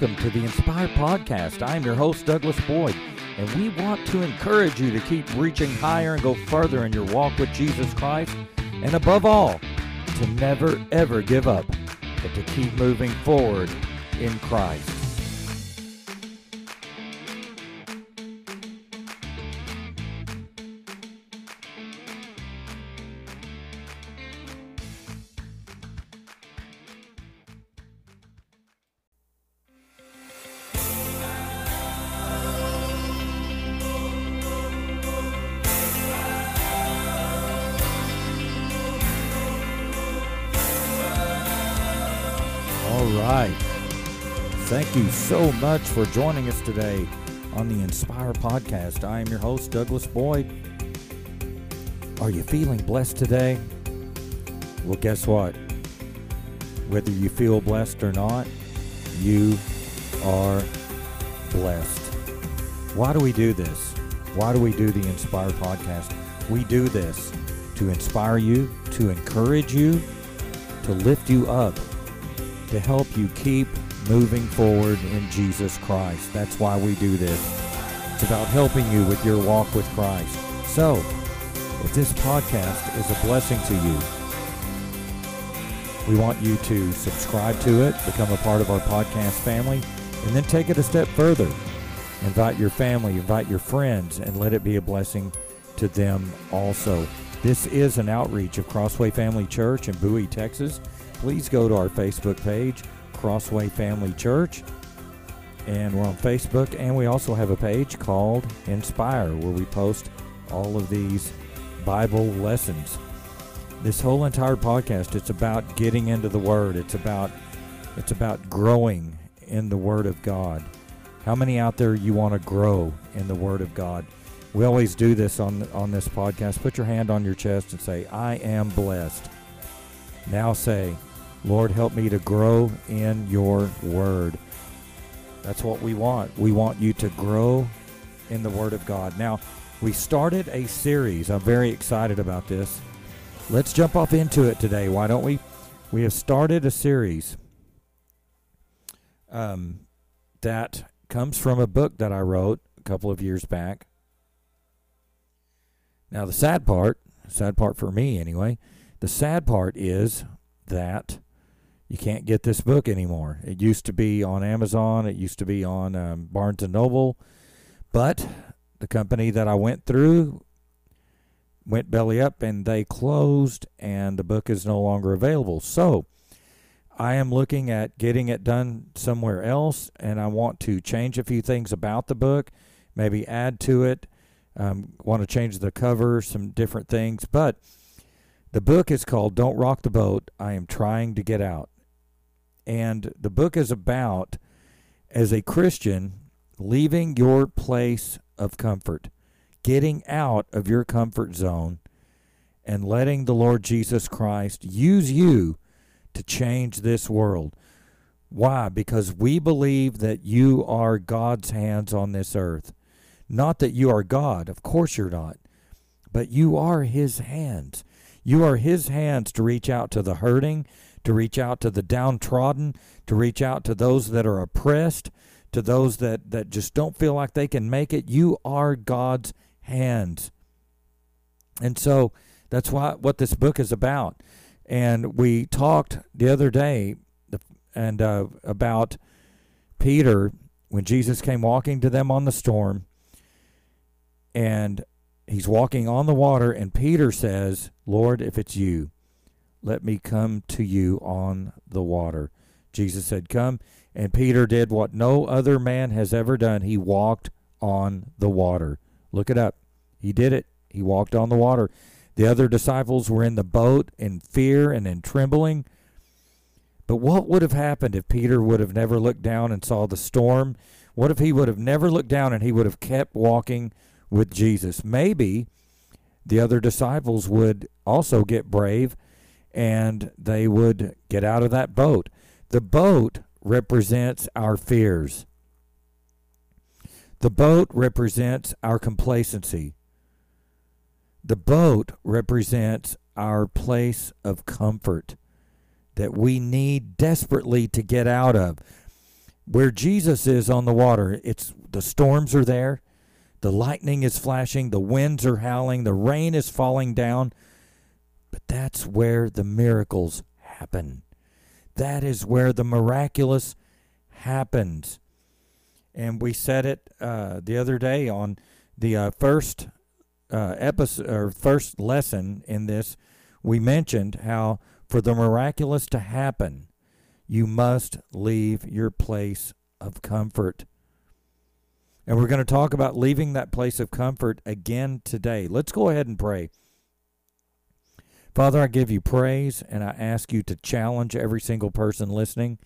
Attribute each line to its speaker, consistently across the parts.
Speaker 1: welcome to the Inspire Podcast. I am your host, Douglas Boyd, and we want to encourage you to keep reaching higher and go further in your walk with Jesus Christ, and above all, to never ever give up, but to keep moving forward in Christ. Right. Thank you so much for joining us today on the Inspire Podcast. I am your host, Douglas Boyd. Are you feeling blessed today? Well, guess what? Whether you feel blessed or not, you are blessed. Why do we do this? Why do we do the Inspire Podcast? We do this to inspire you, to encourage you, to lift you up to help you keep moving forward in Jesus Christ. That's why we do this. It's about helping you with your walk with Christ. So, if this podcast is a blessing to you, we want you to subscribe to it, become a part of our podcast family, and then take it a step further. Invite your family, invite your friends, and let it be a blessing to them also. This is an outreach of Crossway Family Church in Bowie, Texas please go to our Facebook page, Crossway Family Church. And we're on Facebook, and we also have a page called Inspire, where we post all of these Bible lessons. This whole entire podcast, it's about getting into the Word. It's about it's about growing in the Word of God. How many out there you want to grow in the Word of God? We always do this on on this podcast. Put your hand on your chest and say, "I am blessed." Now say, Lord, help me to grow in your word. That's what we want. We want you to grow in the word of God. Now, we started a series. I'm very excited about this. Let's jump off into it today. Why don't we? We have started a series um, that comes from a book that I wrote a couple of years back. Now, the sad part, sad part for me anyway, the sad part is that you can't get this book anymore. It used to be on Amazon. It used to be on um, Barnes and Noble, but the company that I went through went belly up and they closed, and the book is no longer available. So I am looking at getting it done somewhere else, and I want to change a few things about the book, maybe add to it. Um, want to change the cover, some different things, but the book is called Don't Rock the Boat. I am trying to get out. And the book is about, as a Christian, leaving your place of comfort, getting out of your comfort zone, and letting the Lord Jesus Christ use you to change this world. Why? Because we believe that you are God's hands on this earth. Not that you are God, of course you're not, but you are His hands. You are His hands to reach out to the hurting, to reach out to the downtrodden, to reach out to those that are oppressed, to those that, that just don't feel like they can make it. You are God's hands. And so that's why, what this book is about. And we talked the other day and uh, about Peter when Jesus came walking to them on the storm and he's walking on the water and Peter says, "Lord, if it's you, let me come to you on the water." Jesus said, "Come." And Peter did what no other man has ever done. He walked on the water. Look it up. He did it. He walked on the water. The other disciples were in the boat in fear and in trembling. But what would have happened if Peter would have never looked down and saw the storm? What if he would have never looked down and he would have kept walking with Jesus? Maybe the other disciples would also get brave and they would get out of that boat. The boat represents our fears. The boat represents our complacency. The boat represents our place of comfort that we need desperately to get out of. Where Jesus is on the water, it's the storms are there, the lightning is flashing, the winds are howling, the rain is falling down. But that's where the miracles happen. That is where the miraculous happens. And we said it uh, the other day on the uh, first uh, episode or first lesson in this. We mentioned how for the miraculous to happen, you must leave your place of comfort. And we're going to talk about leaving that place of comfort again today. Let's go ahead and pray. Father, I give you praise and I ask you to challenge every single person listening.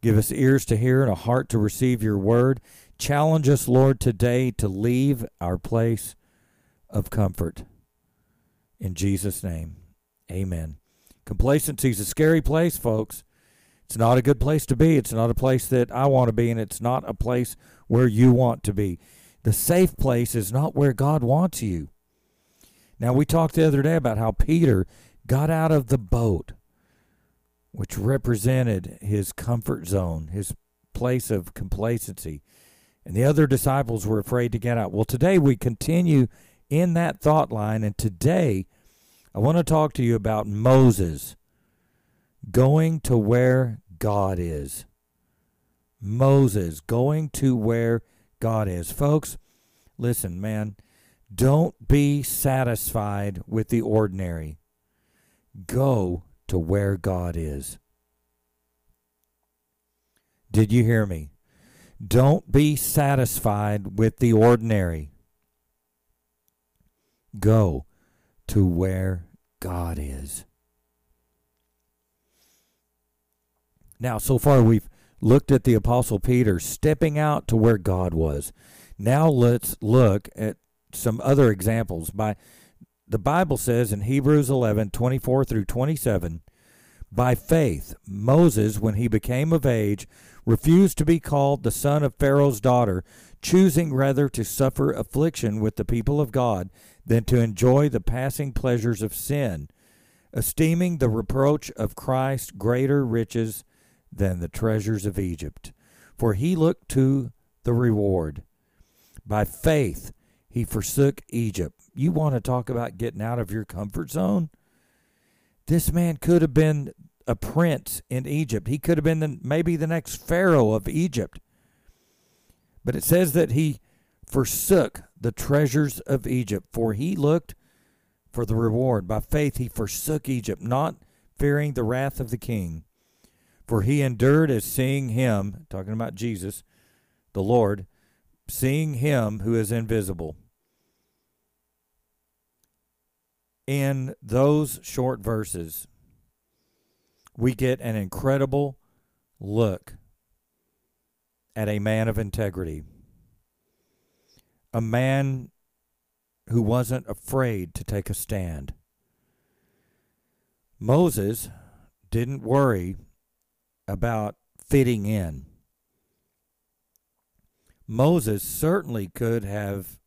Speaker 1: Give us ears to hear and a heart to receive your word. Challenge us, Lord, today to leave our place of comfort. In Jesus' name, amen. Complacency is a scary place, folks. It's not a good place to be. It's not a place that I want to be, and it's not a place where you want to be. The safe place is not where God wants you. Now, we talked the other day about how Peter got out of the boat, which represented his comfort zone, his place of complacency. And the other disciples were afraid to get out. Well, today we continue in that thought line, and today I want to talk to you about Moses going to where God is. Moses going to where God is. Folks, listen, man, don't be satisfied with the ordinary. Go to where God is. Did you hear me? Don't be satisfied with the ordinary. Go to where God is. Now, so far we've looked at the Apostle Peter stepping out to where God was. Now let's look at some other examples. By the Bible says in Hebrews 11 24 through 27, by faith, Moses, when he became of age, refused to be called the son of Pharaoh's daughter, choosing rather to suffer affliction with the people of God than to enjoy the passing pleasures of sin, esteeming the reproach of Christ greater riches than the treasures of Egypt. For he looked to the reward. By faith, he forsook Egypt. You want to talk about getting out of your comfort zone? This man could have been a prince in Egypt. He could have been the, maybe the next Pharaoh of Egypt. But it says that he forsook the treasures of Egypt, for he looked for the reward. By faith he forsook Egypt, not fearing the wrath of the king. For he endured as seeing him, talking about Jesus, the Lord, seeing him who is invisible. In those short verses, we get an incredible look at a man of integrity a man who wasn't afraid to take a stand. Moses didn't worry about fitting in. Moses certainly could have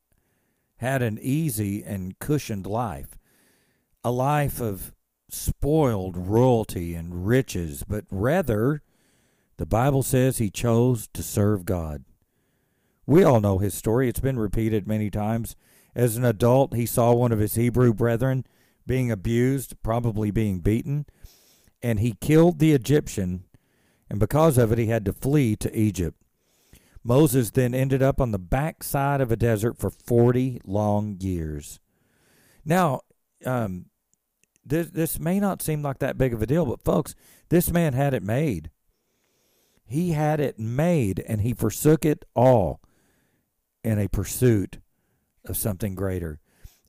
Speaker 1: had an easy and cushioned life, a life of spoiled royalty and riches, but rather, the Bible says he chose to serve God. We all know his story. It's been repeated many times. As an adult, he saw one of his Hebrew brethren being abused, probably being beaten, and he killed the Egyptian, and because of it, he had to flee to Egypt. Moses then ended up on the backside of a desert for 40 long years. Now, um, this, this may not seem like that big of a deal, but folks, this man had it made. He had it made, and he forsook it all in a pursuit of something greater.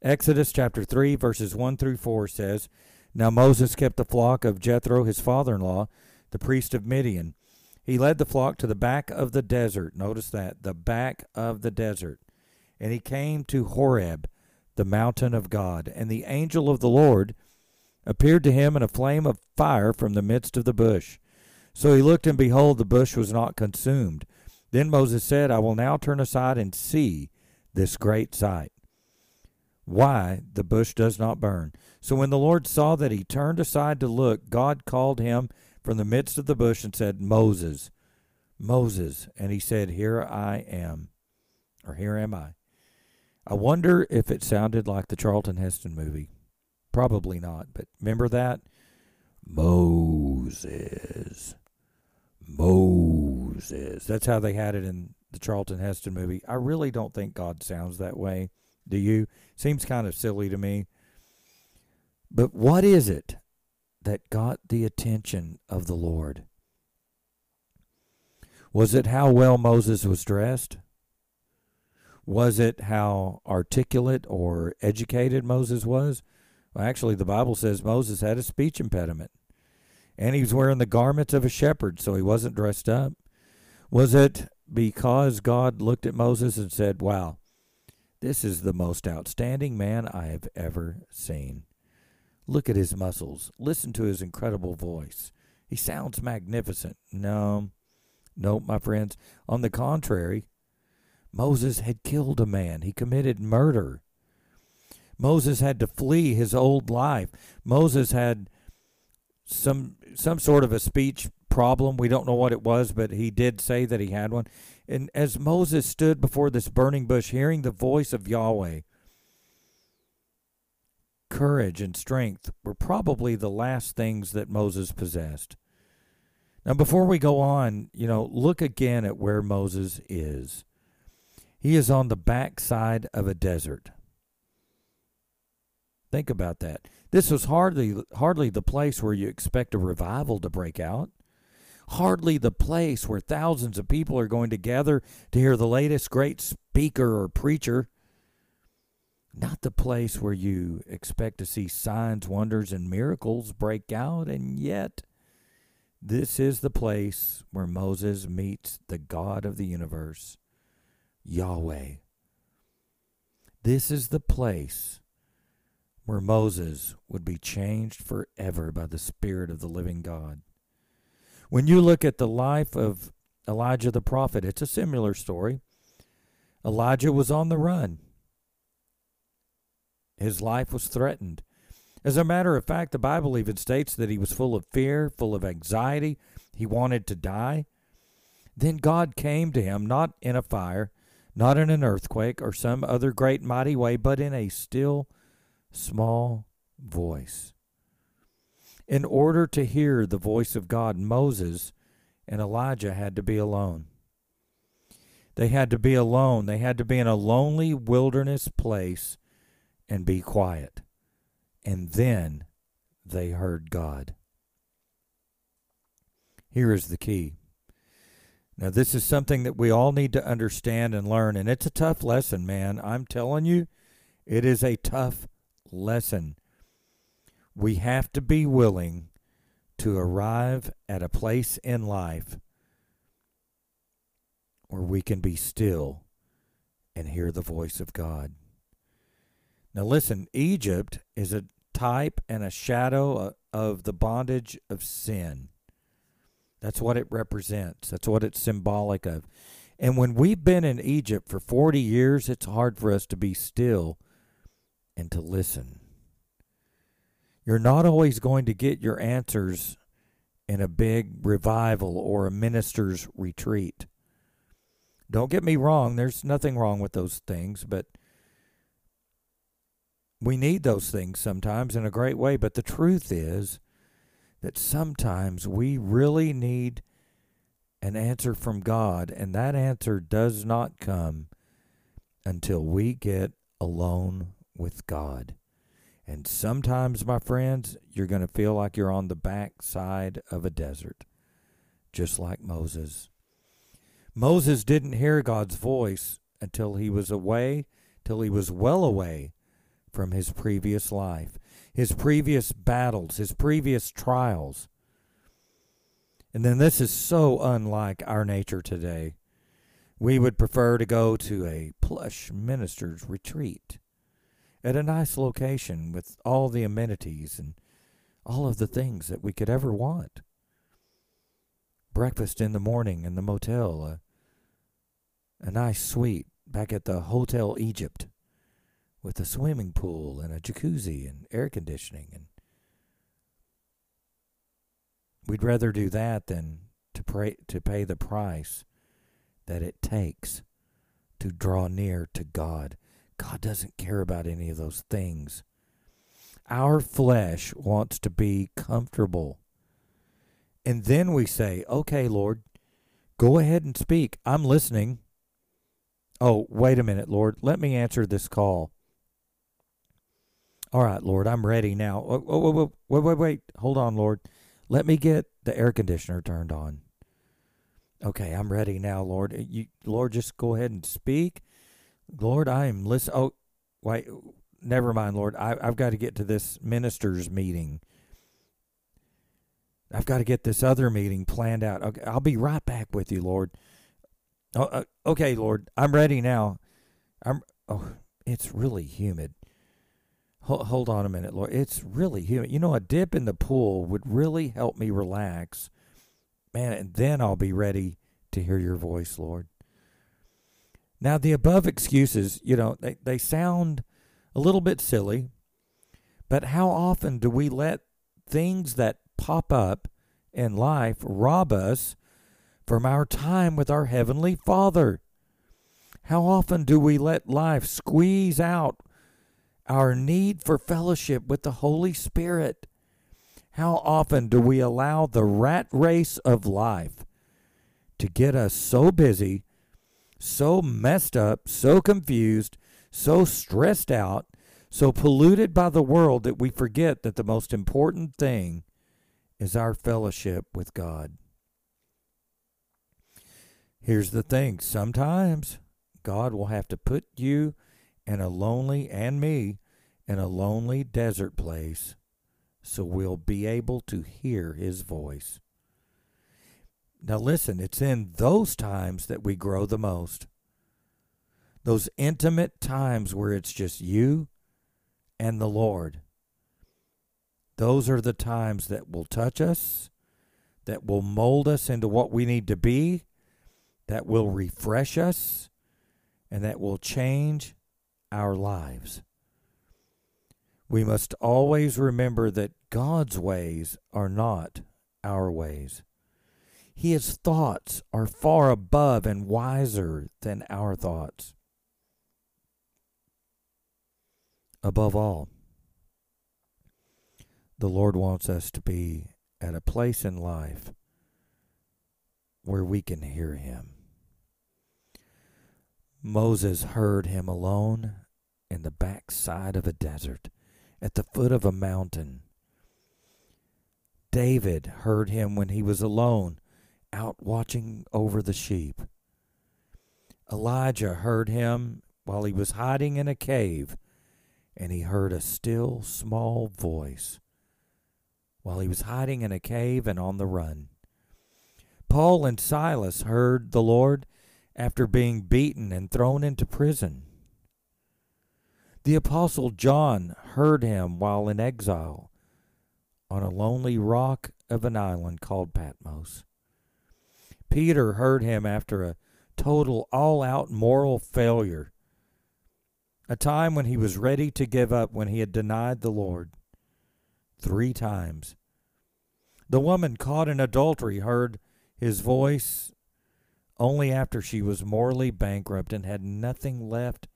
Speaker 1: Exodus chapter 3, verses 1 through 4 says, Now Moses kept the flock of Jethro, his father in law, the priest of Midian. He led the flock to the back of the desert. Notice that, the back of the desert. And he came to Horeb, the mountain of God. And the angel of the Lord appeared to him in a flame of fire from the midst of the bush. So he looked, and behold, the bush was not consumed then Moses said, I will now turn aside and see this great sight. Why the bush does not burn. So when the Lord saw that he turned aside to look, God called him from the midst of the bush and said, Moses, Moses, and he said, Here I am, or Here am I. I wonder if it sounded like the Charlton Heston movie. Probably not, but remember that? Moses. Moses. That's how they had it in the Charlton Heston movie. I really don't think God sounds that way. Do you? Seems kind of silly to me. But what is it that got the attention of the Lord? Was it how well Moses was dressed? Was it how articulate or educated Moses was? Well, actually, the Bible says Moses had a speech impediment. And he was wearing the garments of a shepherd, so he wasn't dressed up. Was it because God looked at Moses and said, Wow, this is the most outstanding man I have ever seen? Look at his muscles. Listen to his incredible voice. He sounds magnificent. No, no, my friends. On the contrary, Moses had killed a man, he committed murder. Moses had to flee his old life. Moses had some some sort of a speech problem. We don't know what it was, but he did say that he had one. And as Moses stood before this burning bush, hearing the voice of Yahweh, courage and strength were probably the last things that Moses possessed. Now, before we go on, you know, look again at where Moses is. He is on the backside of a desert. Think about that. This was hardly hardly the place where you expect a revival to break out. Hardly the place where thousands of people are going to gather to hear the latest great speaker or preacher. Not the place where you expect to see signs, wonders, and miracles break out, and yet this is the place where Moses meets the God of the universe, Yahweh. This is the place where Moses would be changed forever by the Spirit of the living God. When you look at the life of Elijah the prophet, it's a similar story. Elijah was on the run. His life was threatened. As a matter of fact, the Bible even states that he was full of fear, full of anxiety. He wanted to die. Then God came to him, not in a fire, not in an earthquake or some other great mighty way, but in a still small voice. In order to hear the voice of God, Moses and Elijah had to be alone. They had to be alone. They had to be in a lonely wilderness place and be quiet. And then they heard God. Here is the key. Now, this is something that we all need to understand and learn, and it's a tough lesson, man. I'm telling you, it is a tough lesson. We have to be willing to arrive at a place in life where we can be still and hear the voice of God. Now, listen, Egypt is a type and a shadow of the bondage of sin. That's what it represents, that's what it's symbolic of. And when we've been in Egypt for 40 years, it's hard for us to be still and to listen. You're not always going to get your answers in a big revival or a minister's retreat. Don't get me wrong, there's nothing wrong with those things, but we need those things sometimes in a great way. But the truth is that sometimes we really need an answer from God, and that answer does not come until we get alone with God. And sometimes, my friends, you're going to feel like you're on the backside of a desert, just like Moses. Moses didn't hear God's voice until he was away, till he was well away from his previous life, his previous battles, his previous trials. And then this is so unlike our nature today. We would prefer to go to a plush minister's retreat at a nice location with all the amenities and all of the things that we could ever want. Breakfast in the morning in the motel, a, a nice suite back at the Hotel Egypt with a swimming pool and a jacuzzi and air conditioning and we'd rather do that than to pray to pay the price that it takes to draw near to God. God doesn't care about any of those things. Our flesh wants to be comfortable. And then we say, "Okay, Lord, go ahead and speak. I'm listening." Oh, wait a minute, Lord. Let me answer this call. All right, Lord, I'm ready now. Oh, oh, wait, wait, wait, wait. Hold on, Lord. Let me get the air conditioner turned on. Okay, I'm ready now, Lord. You, Lord, just go ahead and speak. Lord, I am listening. Oh, wait, never mind, Lord. I, I've got to get to this ministers' meeting. I've got to get this other meeting planned out. Okay, I'll be right back with you, Lord. Oh, uh, okay, Lord. I'm ready now. I'm. Oh, it's really humid. Hold on a minute, Lord. It's really humid. You know, a dip in the pool would really help me relax, man. And then I'll be ready to hear your voice, Lord. Now, the above excuses, you know, they, they sound a little bit silly, but how often do we let things that pop up in life rob us from our time with our Heavenly Father. How often do we let life squeeze out our need for fellowship with the Holy Spirit? How often do we allow the rat race of life to get us so busy, so messed up, so confused, so stressed out, so polluted by the world that we forget that the most important thing is our fellowship with God? Here's the thing sometimes God will have to put you in a lonely, and me, in a lonely desert place so we'll be able to hear his voice. Now, listen, it's in those times that we grow the most. Those intimate times where it's just you and the Lord. Those are the times that will touch us, that will mold us into what we need to be, that will refresh us and that will change our lives. We must always remember that God's ways are not our ways. His thoughts are far above and wiser than our thoughts. Above all, the Lord wants us to be at a place in life where we can hear Him. Moses heard him alone in the backside of a desert, at the foot of a mountain. David heard him when he was alone, out watching over the sheep. Elijah heard him while he was hiding in a cave, and he heard a still small voice while he was hiding in a cave and on the run. Paul and Silas heard the Lord after being beaten and thrown into prison. The Apostle John heard him while in exile on a lonely rock of an island called Patmos. Peter heard him after a total all out moral failure, a time when he was ready to give up when he had denied the Lord three times. The woman caught in adultery heard his voice only after she was morally bankrupt and had nothing left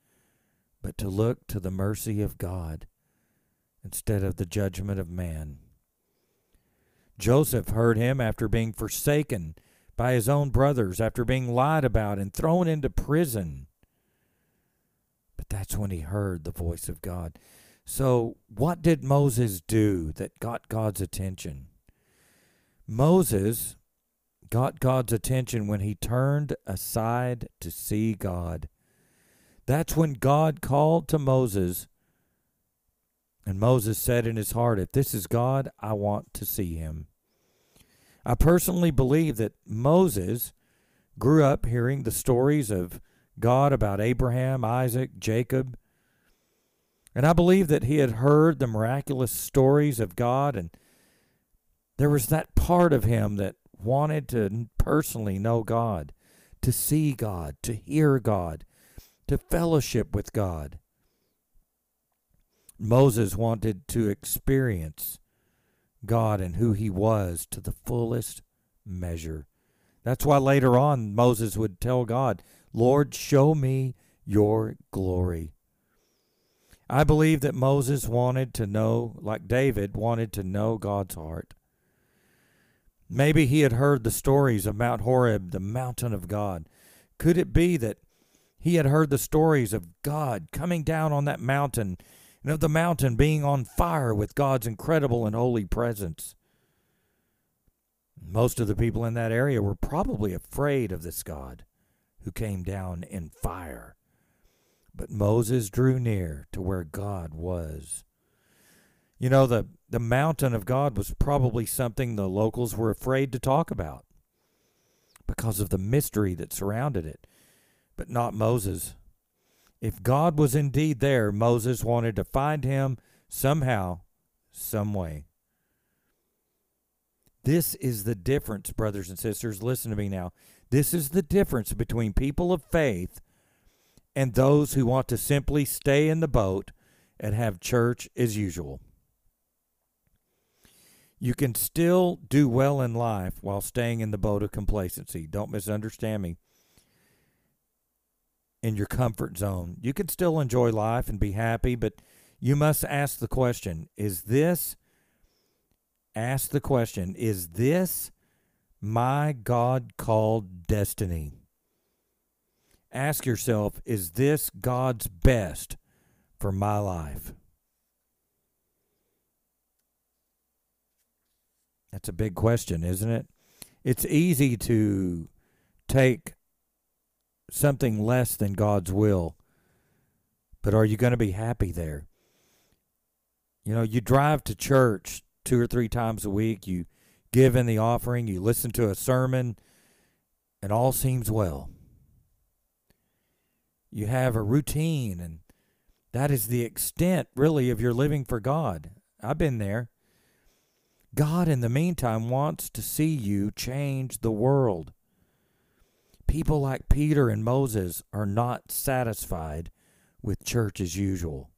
Speaker 1: but to look to the mercy of God instead of the judgment of man. Joseph heard him after being forsaken by his own brothers, after being lied about and thrown into prison. But that's when he heard the voice of God. So, what did Moses do that got God's attention? Moses got God's attention when he turned aside to see God. That's when God called to Moses. And Moses said in his heart, If this is God, I want to see him. I personally believe that Moses grew up hearing the stories of God about Abraham, Isaac, Jacob. And I believe that he had heard the miraculous stories of God, and there was that part of him that wanted to personally know God, to see God, to hear God, to fellowship with God. Moses wanted to experience God and who he was to the fullest measure. That's why later on Moses would tell God, Lord, show me your glory. I believe that Moses wanted to know, like David wanted to know God's heart. Maybe he had heard the stories of Mount Horeb, the mountain of God. Could it be that he had heard the stories of God coming down on that mountain and of the mountain being on fire with God's incredible and holy presence? Most of the people in that area were probably afraid of this God who came down in fire. But Moses drew near to where God was. You know, the, the mountain of God was probably something the locals were afraid to talk about because of the mystery that surrounded it, but not Moses. If God was indeed there, Moses wanted to find him somehow, some way. This is the difference, brothers and sisters. Listen to me now. This is the difference between people of faith and those who want to simply stay in the boat and have church as usual. You can still do well in life while staying in the boat of complacency. Don't misunderstand me. In your comfort zone, you can still enjoy life and be happy, but you must ask the question is this ask the question is this my God called destiny? Ask yourself is this God's best for my life? That's a big question, isn't it? It's easy to take something less than God's will, but are you going to be happy there? You know, you drive to church two or three times a week, you give in the offering, you listen to a sermon, and all seems well. You have a routine, and that is the extent, really, of your living for God. I've been there. God, in the meantime, wants to see you change the world. People like Peter and Moses are not satisfied with church as usual.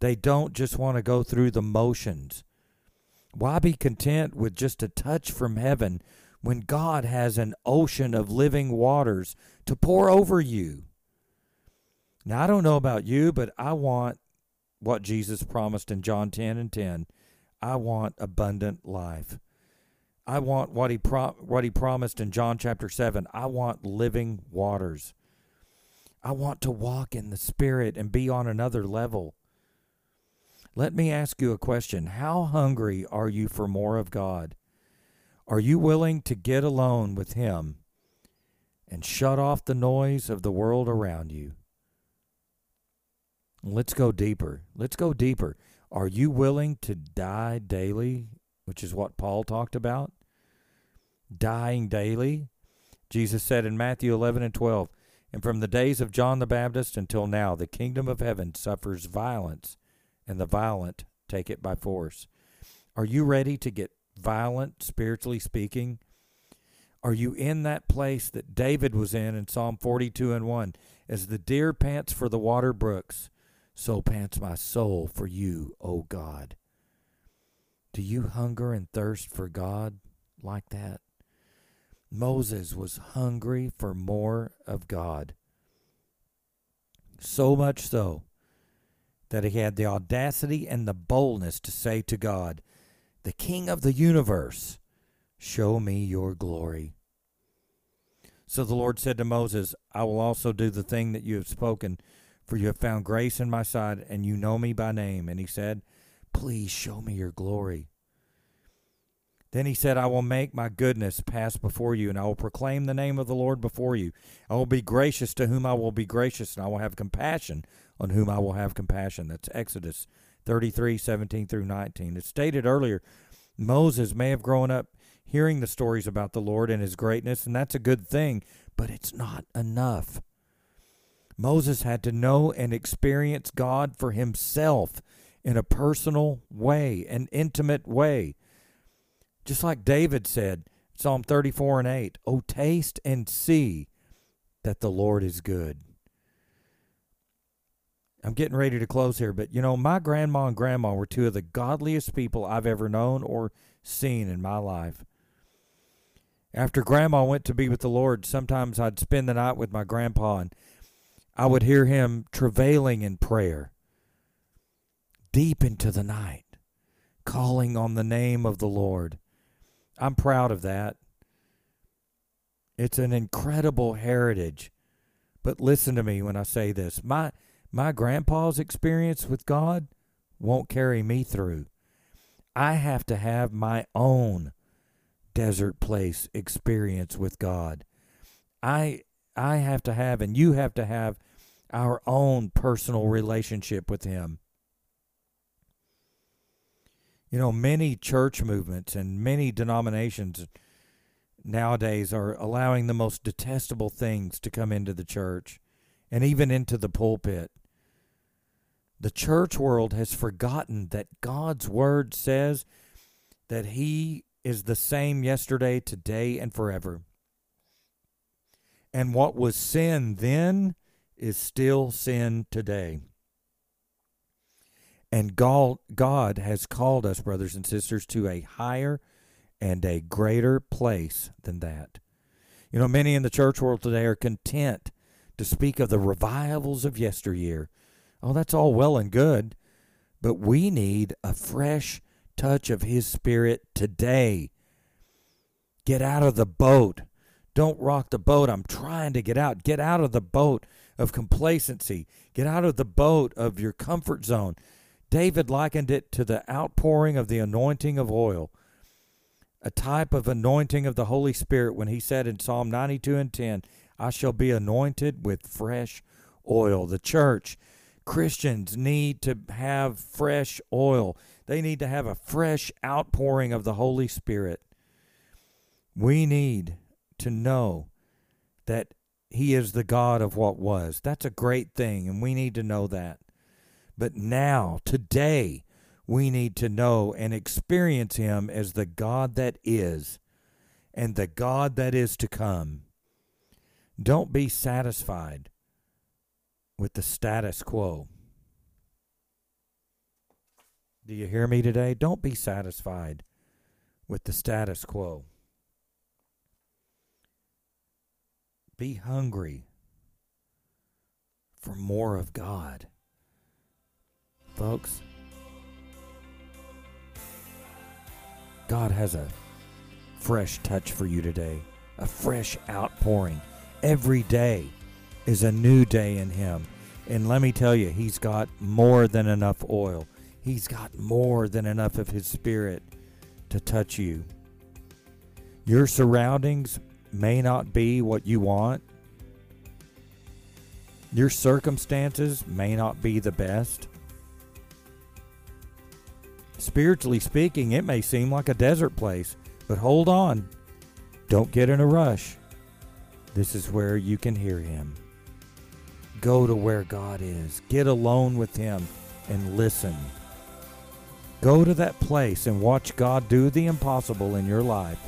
Speaker 1: They don't just want to go through the motions. Why be content with just a touch from heaven when God has an ocean of living waters to pour over you? Now, I don't know about you, but I want what Jesus promised in John 10 and 10. I want abundant life. I want what he pro- what he promised in John chapter 7. I want living waters. I want to walk in the spirit and be on another level. Let me ask you a question. How hungry are you for more of God? Are you willing to get alone with him and shut off the noise of the world around you? Let's go deeper. Let's go deeper. Are you willing to die daily, which is what Paul talked about? Dying daily. Jesus said in Matthew 11 and 12, And from the days of John the Baptist until now, the kingdom of heaven suffers violence, and the violent take it by force. Are you ready to get violent, spiritually speaking? Are you in that place that David was in in Psalm 42 and 1? As the deer pants for the water brooks, so pants my soul for you, O God. Do you hunger and thirst for God like that? Moses was hungry for more of God. So much so that he had the audacity and the boldness to say to God, the King of the universe, show me your glory. So the Lord said to Moses, I will also do the thing that you have spoken for you have found grace in my sight, and you know me by name. And he said, Please show me your glory. Then he said, I will make my goodness pass before you, and I will proclaim the name of the Lord before you. I will be gracious to whom I will be gracious, and I will have compassion on whom I will have compassion. That's Exodus 33, 17 through 19. It's stated earlier, Moses may have grown up hearing the stories about the Lord and his greatness, and that's a good thing, but it's not enough. Moses had to know and experience God for himself in a personal way, an intimate way. Just like David said, Psalm 34 and 8, Oh, taste and see that the Lord is good. I'm getting ready to close here, but you know, my grandma and grandma were two of the godliest people I've ever known or seen in my life. After grandma went to be with the Lord, sometimes I'd spend the night with my grandpa and I would hear him travailing in prayer deep into the night, calling on the name of the Lord. I'm proud of that. It's an incredible heritage. But listen to me when I say this. My my grandpa's experience with God won't carry me through. I have to have my own desert place experience with God. I I have to have and you have to have our own personal relationship with him. You know, many church movements and many denominations nowadays are allowing the most detestable things to come into the church and even into the pulpit. The church world has forgotten that God's word says that He is the same yesterday, today, and forever. And what was sin then is still sin today. And God, God has called us, brothers and sisters, to a higher and a greater place than that. You know, many in the church world today are content to speak of the revivals of yesteryear. Oh, that's all well and good, but we need a fresh touch of His Spirit today. Get out of the boat. Don't rock the boat. I'm trying to get out. Get out of the boat of complacency. Get out of the boat of your comfort zone. David likened it to the outpouring of the anointing of oil, a type of anointing of the Holy Spirit when he said in Psalm 92 and 10, I shall be anointed with fresh oil. The church, Christians need to have fresh oil. They need to have a fresh outpouring of the Holy Spirit. We need to know that He is the God of what was. That's a great thing, and we need to know that. But now, today, we need to know and experience Him as the God that is and the God that is to come. Don't be satisfied with the status quo. Do you hear me today? Don't be satisfied with the status quo. Be hungry for more of God. Folks, God has a fresh touch for you today, a fresh outpouring. Every day is a new day in Him. And let me tell you, He's got more than enough oil. He's got more than enough of His Spirit to touch you. Your surroundings may not be what you want. Your circumstances may not be the best. Spiritually speaking, it may seem like a desert place, but hold on. Don't get in a rush. This is where you can hear Him. Go to where God is, get alone with Him, and listen. Go to that place and watch God do the impossible in your life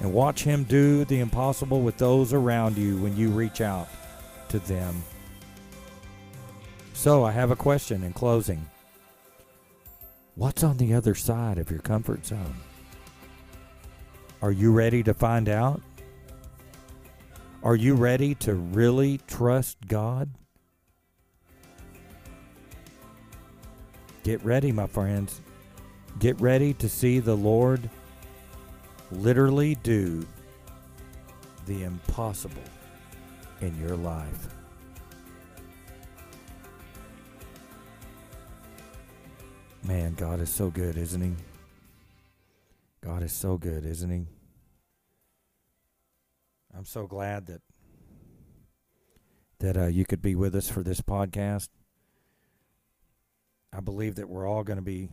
Speaker 1: and watch Him do the impossible with those around you when you reach out to them. So, I have a question in closing. What's on the other side of your comfort zone? Are you ready to find out? Are you ready to really trust God? Get ready, my friends. Get ready to see the Lord literally do the impossible in your life. Man, God is so good, isn't He? God is so good, isn't He? I'm so glad that that uh, you could be with us for this podcast. I believe that we're all going to be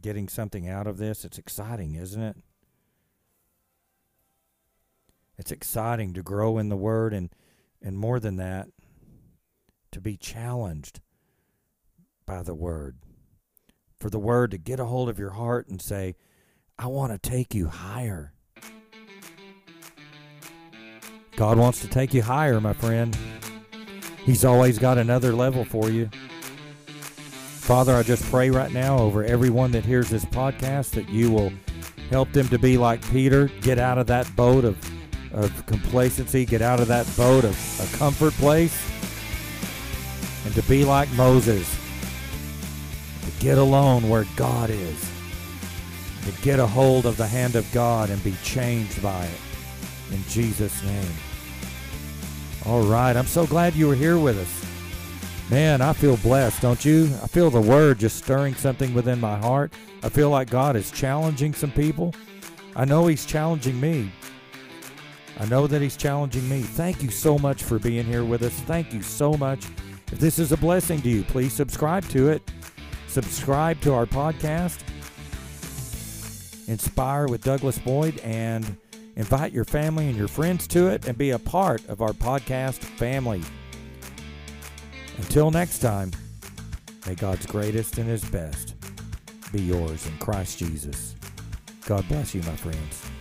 Speaker 1: getting something out of this. It's exciting, isn't it? It's exciting to grow in the Word and, and more than that, to be challenged by the Word. For the Word to get a hold of your heart and say, I want to take you higher. God wants to take you higher, my friend. He's always got another level for you. Father, I just pray right now over everyone that hears this podcast that you will Help them to be like Peter, get out of that boat of, of complacency, get out of that boat of a comfort place, and to be like Moses, get alone where God is, to get a hold of the hand of God and be changed by it. In Jesus' name. All right, I'm so glad you were here with us. Man, I feel blessed, don't you? I feel the word just stirring something within my heart. I feel like God is challenging some people. I know He's challenging me. I know that He's challenging me. Thank you so much for being here with us. Thank you so much. If this is a blessing to you, please subscribe to it. Subscribe to our podcast, Inspire with Douglas Boyd, and invite your family and your friends to it and be a part of our podcast family. Until next time, may God's greatest and his best be yours in Christ Jesus. God bless you, my friends.